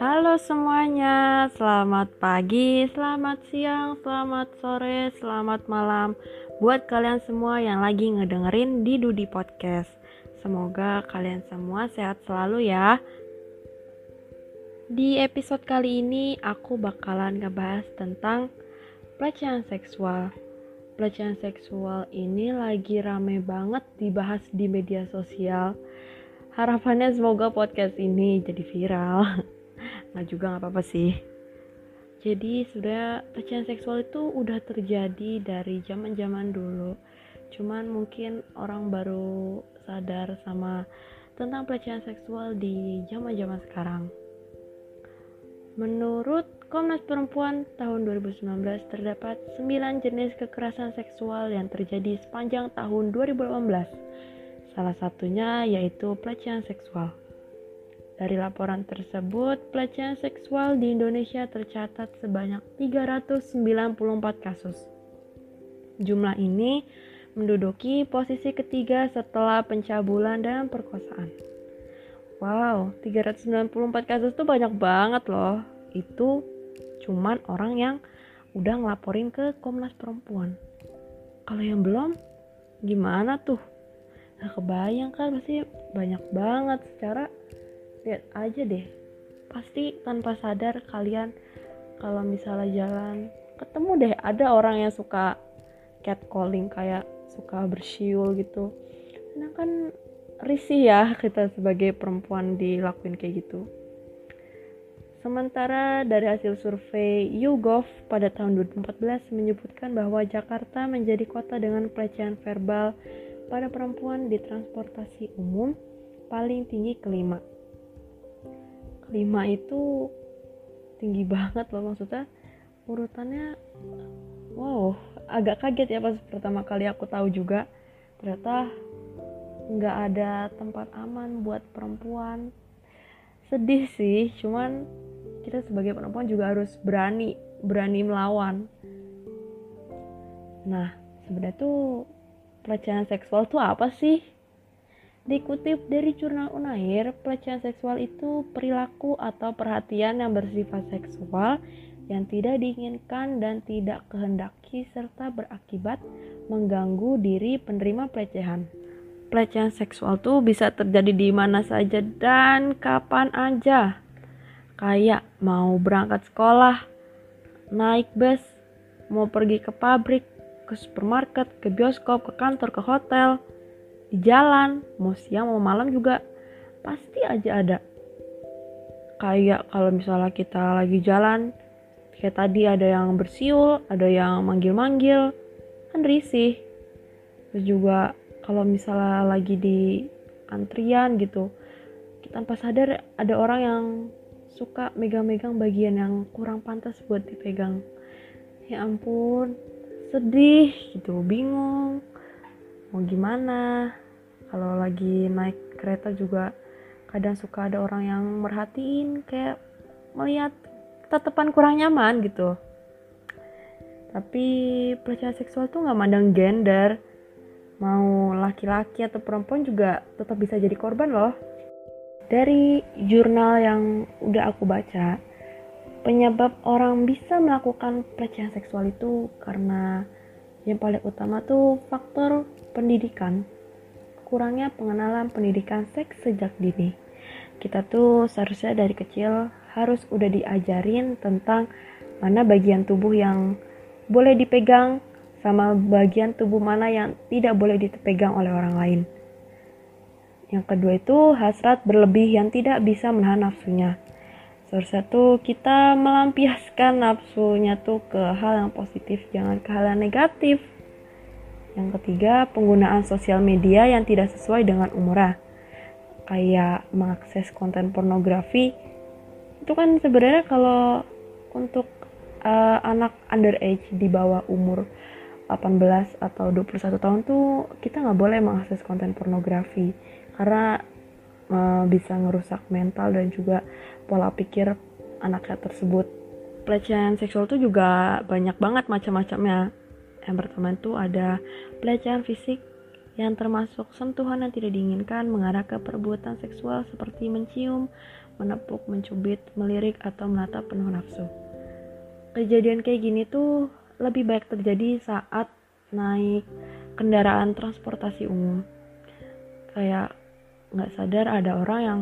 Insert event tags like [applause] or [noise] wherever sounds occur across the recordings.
Halo semuanya, selamat pagi, selamat siang, selamat sore, selamat malam buat kalian semua yang lagi ngedengerin di Dudi Podcast. Semoga kalian semua sehat selalu ya. Di episode kali ini aku bakalan ngebahas tentang pelecehan seksual. Pelecehan seksual ini lagi rame banget dibahas di media sosial. Harapannya semoga podcast ini jadi viral. [laughs] nggak juga nggak apa-apa sih. Jadi sudah pelecehan seksual itu udah terjadi dari zaman zaman dulu. Cuman mungkin orang baru sadar sama tentang pelecehan seksual di zaman zaman sekarang. Menurut Komnas Perempuan tahun 2019 terdapat 9 jenis kekerasan seksual yang terjadi sepanjang tahun 2018 salah satunya yaitu pelecehan seksual dari laporan tersebut, pelecehan seksual di Indonesia tercatat sebanyak 394 kasus. Jumlah ini menduduki posisi ketiga setelah pencabulan dan perkosaan. Wow, 394 kasus itu banyak banget loh. Itu cuman orang yang udah ngelaporin ke Komnas Perempuan. Kalau yang belum, gimana tuh? Nah, kebayang kan pasti banyak banget secara lihat aja deh. Pasti tanpa sadar kalian kalau misalnya jalan ketemu deh. Ada orang yang suka catcalling kayak suka bersiul gitu. Karena kan risih ya kita sebagai perempuan dilakuin kayak gitu. Sementara dari hasil survei YouGov pada tahun 2014 menyebutkan bahwa Jakarta menjadi kota dengan pelecehan verbal pada perempuan di transportasi umum paling tinggi kelima 5 itu tinggi banget loh maksudnya urutannya wow agak kaget ya pas pertama kali aku tahu juga. Ternyata nggak ada tempat aman buat perempuan. Sedih sih cuman kita sebagai perempuan juga harus berani berani melawan. Nah sebenarnya tuh pelecehan seksual tuh apa sih Dikutip dari jurnal Unair, pelecehan seksual itu perilaku atau perhatian yang bersifat seksual yang tidak diinginkan dan tidak kehendaki serta berakibat mengganggu diri penerima pelecehan. Pelecehan seksual tuh bisa terjadi di mana saja dan kapan aja. Kayak mau berangkat sekolah, naik bus, mau pergi ke pabrik, ke supermarket, ke bioskop, ke kantor, ke hotel, di jalan mau siang mau malam juga pasti aja ada. Kayak kalau misalnya kita lagi jalan kayak tadi ada yang bersiul ada yang manggil-manggil kan risih. Terus juga kalau misalnya lagi di antrian gitu tanpa sadar ada orang yang suka megang-megang bagian yang kurang pantas buat dipegang. Ya ampun sedih gitu bingung mau gimana lagi naik kereta juga kadang suka ada orang yang merhatiin kayak melihat tatapan kurang nyaman gitu. Tapi pelecehan seksual tuh nggak mandang gender. Mau laki-laki atau perempuan juga tetap bisa jadi korban loh. Dari jurnal yang udah aku baca penyebab orang bisa melakukan pelecehan seksual itu karena yang paling utama tuh faktor pendidikan. Kurangnya pengenalan pendidikan seks sejak dini. Kita tuh seharusnya dari kecil harus udah diajarin tentang mana bagian tubuh yang boleh dipegang sama bagian tubuh mana yang tidak boleh dipegang oleh orang lain. Yang kedua itu hasrat berlebih yang tidak bisa menahan nafsunya. Seharusnya tuh kita melampiaskan nafsunya tuh ke hal yang positif, jangan ke hal yang negatif. Yang ketiga, penggunaan sosial media yang tidak sesuai dengan umurnya. Kayak mengakses konten pornografi. Itu kan sebenarnya kalau untuk uh, anak underage di bawah umur 18 atau 21 tahun tuh kita nggak boleh mengakses konten pornografi karena uh, bisa ngerusak mental dan juga pola pikir anaknya tersebut. Pelecehan seksual itu juga banyak banget macam-macamnya. Yang pertama itu ada pelecehan fisik yang termasuk sentuhan yang tidak diinginkan mengarah ke perbuatan seksual seperti mencium, menepuk, mencubit, melirik, atau menatap penuh nafsu. Kejadian kayak gini tuh lebih baik terjadi saat naik kendaraan transportasi umum. Kayak nggak sadar ada orang yang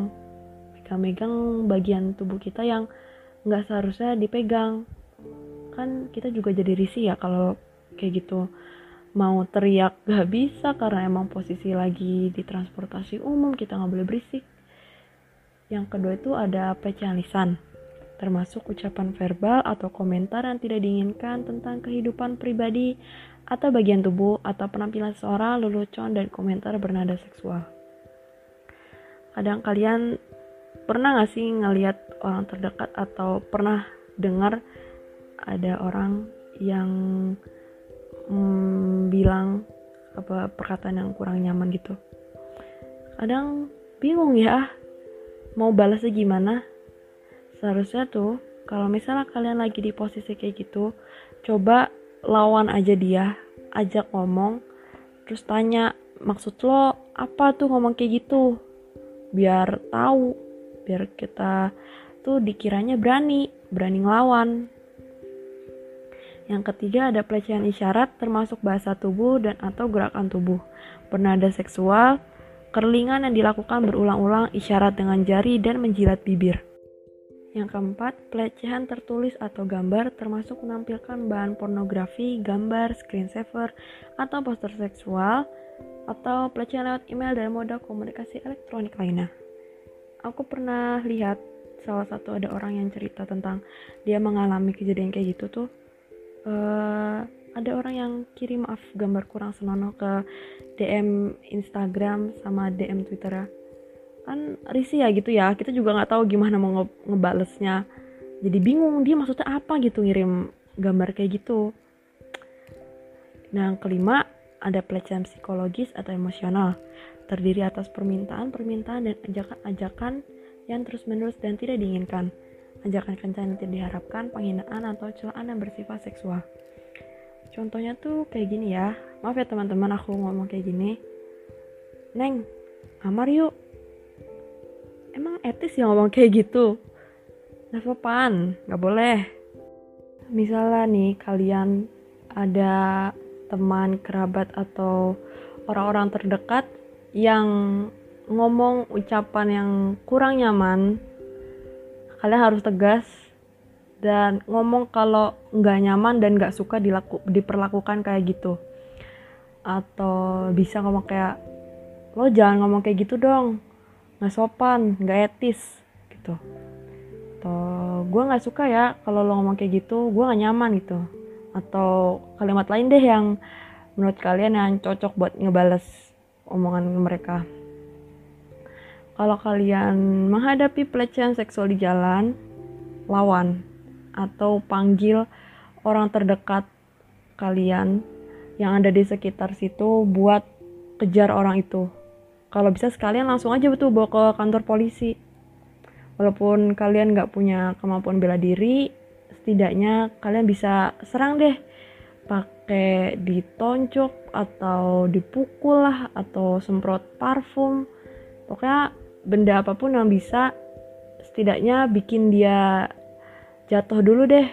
megang-megang bagian tubuh kita yang nggak seharusnya dipegang. Kan kita juga jadi risih ya kalau kayak gitu. Mau teriak gak bisa karena emang posisi lagi di transportasi umum kita nggak boleh berisik. Yang kedua itu ada pelecehan lisan termasuk ucapan verbal atau komentar yang tidak diinginkan tentang kehidupan pribadi atau bagian tubuh atau penampilan seorang lelucon dan komentar bernada seksual. Kadang kalian pernah gak sih ngelihat orang terdekat atau pernah dengar ada orang yang hmm, bilang apa perkataan yang kurang nyaman gitu. Kadang bingung ya mau balasnya gimana? Seharusnya tuh kalau misalnya kalian lagi di posisi kayak gitu coba lawan aja dia ajak ngomong terus tanya maksud lo apa tuh ngomong kayak gitu? Biar tahu biar kita tuh dikiranya berani berani ngelawan yang ketiga ada pelecehan isyarat termasuk bahasa tubuh dan atau gerakan tubuh. Bernada seksual, kerlingan yang dilakukan berulang-ulang isyarat dengan jari dan menjilat bibir. Yang keempat, pelecehan tertulis atau gambar termasuk menampilkan bahan pornografi, gambar, screensaver, atau poster seksual, atau pelecehan lewat email dan moda komunikasi elektronik lainnya. Aku pernah lihat salah satu ada orang yang cerita tentang dia mengalami kejadian kayak gitu tuh uh, ada orang yang kirim maaf gambar kurang senonoh ke DM Instagram sama DM Twitter. Ya kan risih ya gitu ya. Kita juga nggak tahu gimana mau nge ngebalesnya. Jadi bingung dia maksudnya apa gitu ngirim gambar kayak gitu. Nah yang kelima ada pelecehan psikologis atau emosional. Terdiri atas permintaan-permintaan dan ajakan-ajakan yang terus-menerus dan tidak diinginkan ajakan kencan yang diharapkan, penghinaan atau celaan yang bersifat seksual. Contohnya tuh kayak gini ya. Maaf ya teman-teman aku ngomong kayak gini. Neng, kamar yuk. Emang etis ya ngomong kayak gitu? Nah, sopan, nggak boleh. Misalnya nih kalian ada teman, kerabat atau orang-orang terdekat yang ngomong ucapan yang kurang nyaman kalian harus tegas dan ngomong kalau nggak nyaman dan nggak suka dilaku, diperlakukan kayak gitu. Atau bisa ngomong kayak lo jangan ngomong kayak gitu dong nggak sopan nggak etis gitu. Atau gue nggak suka ya kalau lo ngomong kayak gitu gue nggak nyaman gitu. Atau kalimat lain deh yang menurut kalian yang cocok buat ngebales omongan mereka kalau kalian menghadapi pelecehan seksual di jalan, lawan atau panggil orang terdekat kalian yang ada di sekitar situ buat kejar orang itu. Kalau bisa sekalian langsung aja betul bawa ke kantor polisi. Walaupun kalian nggak punya kemampuan bela diri, setidaknya kalian bisa serang deh pakai ditoncok atau dipukul lah atau semprot parfum. Pokoknya benda apa pun yang bisa setidaknya bikin dia jatuh dulu deh.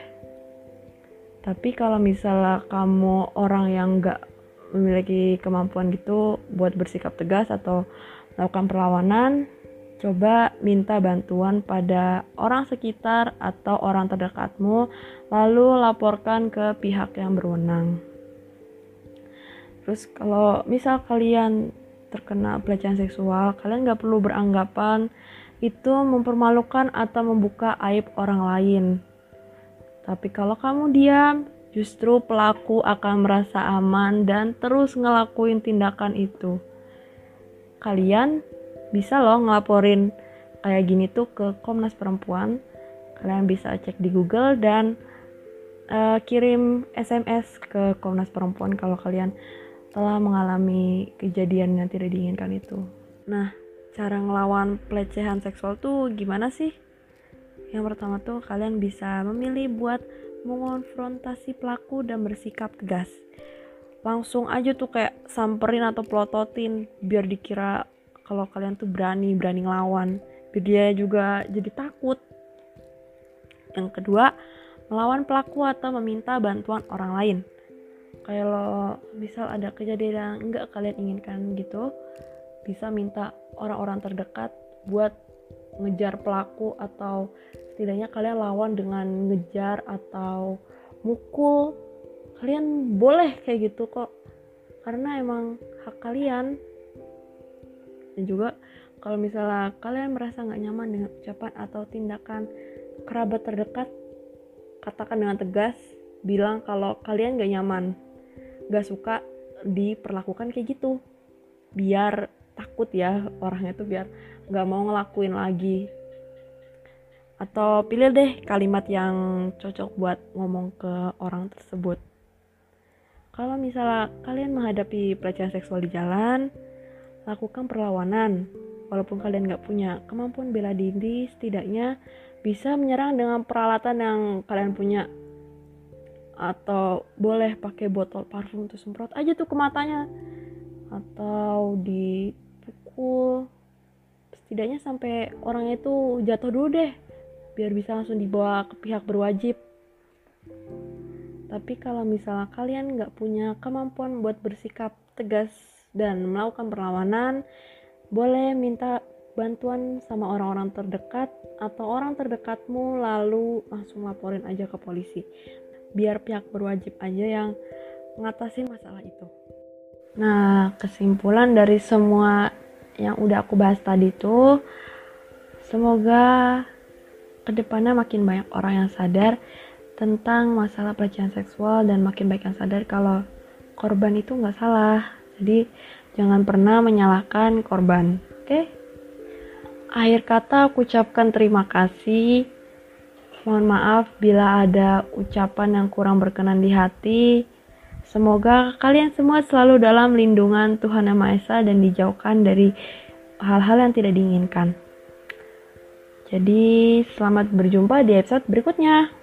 Tapi kalau misalnya kamu orang yang nggak memiliki kemampuan gitu buat bersikap tegas atau melakukan perlawanan coba minta bantuan pada orang sekitar atau orang terdekatmu lalu laporkan ke pihak yang berwenang. Terus kalau misal kalian terkena pelecehan seksual, kalian gak perlu beranggapan itu mempermalukan atau membuka aib orang lain. Tapi kalau kamu diam, justru pelaku akan merasa aman dan terus ngelakuin tindakan itu. Kalian bisa loh ngelaporin kayak gini tuh ke Komnas Perempuan. Kalian bisa cek di Google dan uh, kirim SMS ke Komnas Perempuan kalau kalian telah mengalami kejadian yang tidak diinginkan itu. Nah, cara ngelawan pelecehan seksual tuh gimana sih? Yang pertama tuh kalian bisa memilih buat mengonfrontasi pelaku dan bersikap tegas. Langsung aja tuh kayak samperin atau plototin biar dikira kalau kalian tuh berani, berani ngelawan. dia juga jadi takut yang kedua melawan pelaku atau meminta bantuan orang lain kalau misal ada kejadian yang enggak kalian inginkan gitu bisa minta orang-orang terdekat buat ngejar pelaku atau setidaknya kalian lawan dengan ngejar atau mukul. Kalian boleh kayak gitu kok karena emang hak kalian. Dan juga kalau misalnya kalian merasa nggak nyaman dengan ucapan atau tindakan kerabat terdekat katakan dengan tegas bilang kalau kalian gak nyaman gak suka diperlakukan kayak gitu. Biar takut ya orangnya tuh biar gak mau ngelakuin lagi. Atau pilih deh kalimat yang cocok buat ngomong ke orang tersebut. Kalau misalnya kalian menghadapi pelecehan seksual di jalan lakukan perlawanan. Walaupun kalian gak punya kemampuan bela diri setidaknya bisa menyerang dengan peralatan yang kalian punya atau boleh pakai botol parfum untuk semprot aja tuh ke matanya. Atau dipukul. Setidaknya sampai orangnya itu jatuh dulu deh. Biar bisa langsung dibawa ke pihak berwajib. Tapi kalau misalnya kalian nggak punya kemampuan buat bersikap tegas dan melakukan perlawanan boleh minta bantuan sama orang-orang terdekat atau orang terdekatmu lalu langsung laporin aja ke polisi biar pihak berwajib aja yang ngatasin masalah itu nah kesimpulan dari semua yang udah aku bahas tadi tuh semoga ke depannya makin banyak orang yang sadar tentang masalah pelecehan seksual dan makin banyak yang sadar kalau korban itu nggak salah jadi jangan pernah menyalahkan korban oke okay? Akhir kata aku ucapkan terima kasih. Mohon maaf bila ada ucapan yang kurang berkenan di hati. Semoga kalian semua selalu dalam lindungan Tuhan Yang Maha Esa dan dijauhkan dari hal-hal yang tidak diinginkan. Jadi, selamat berjumpa di episode berikutnya.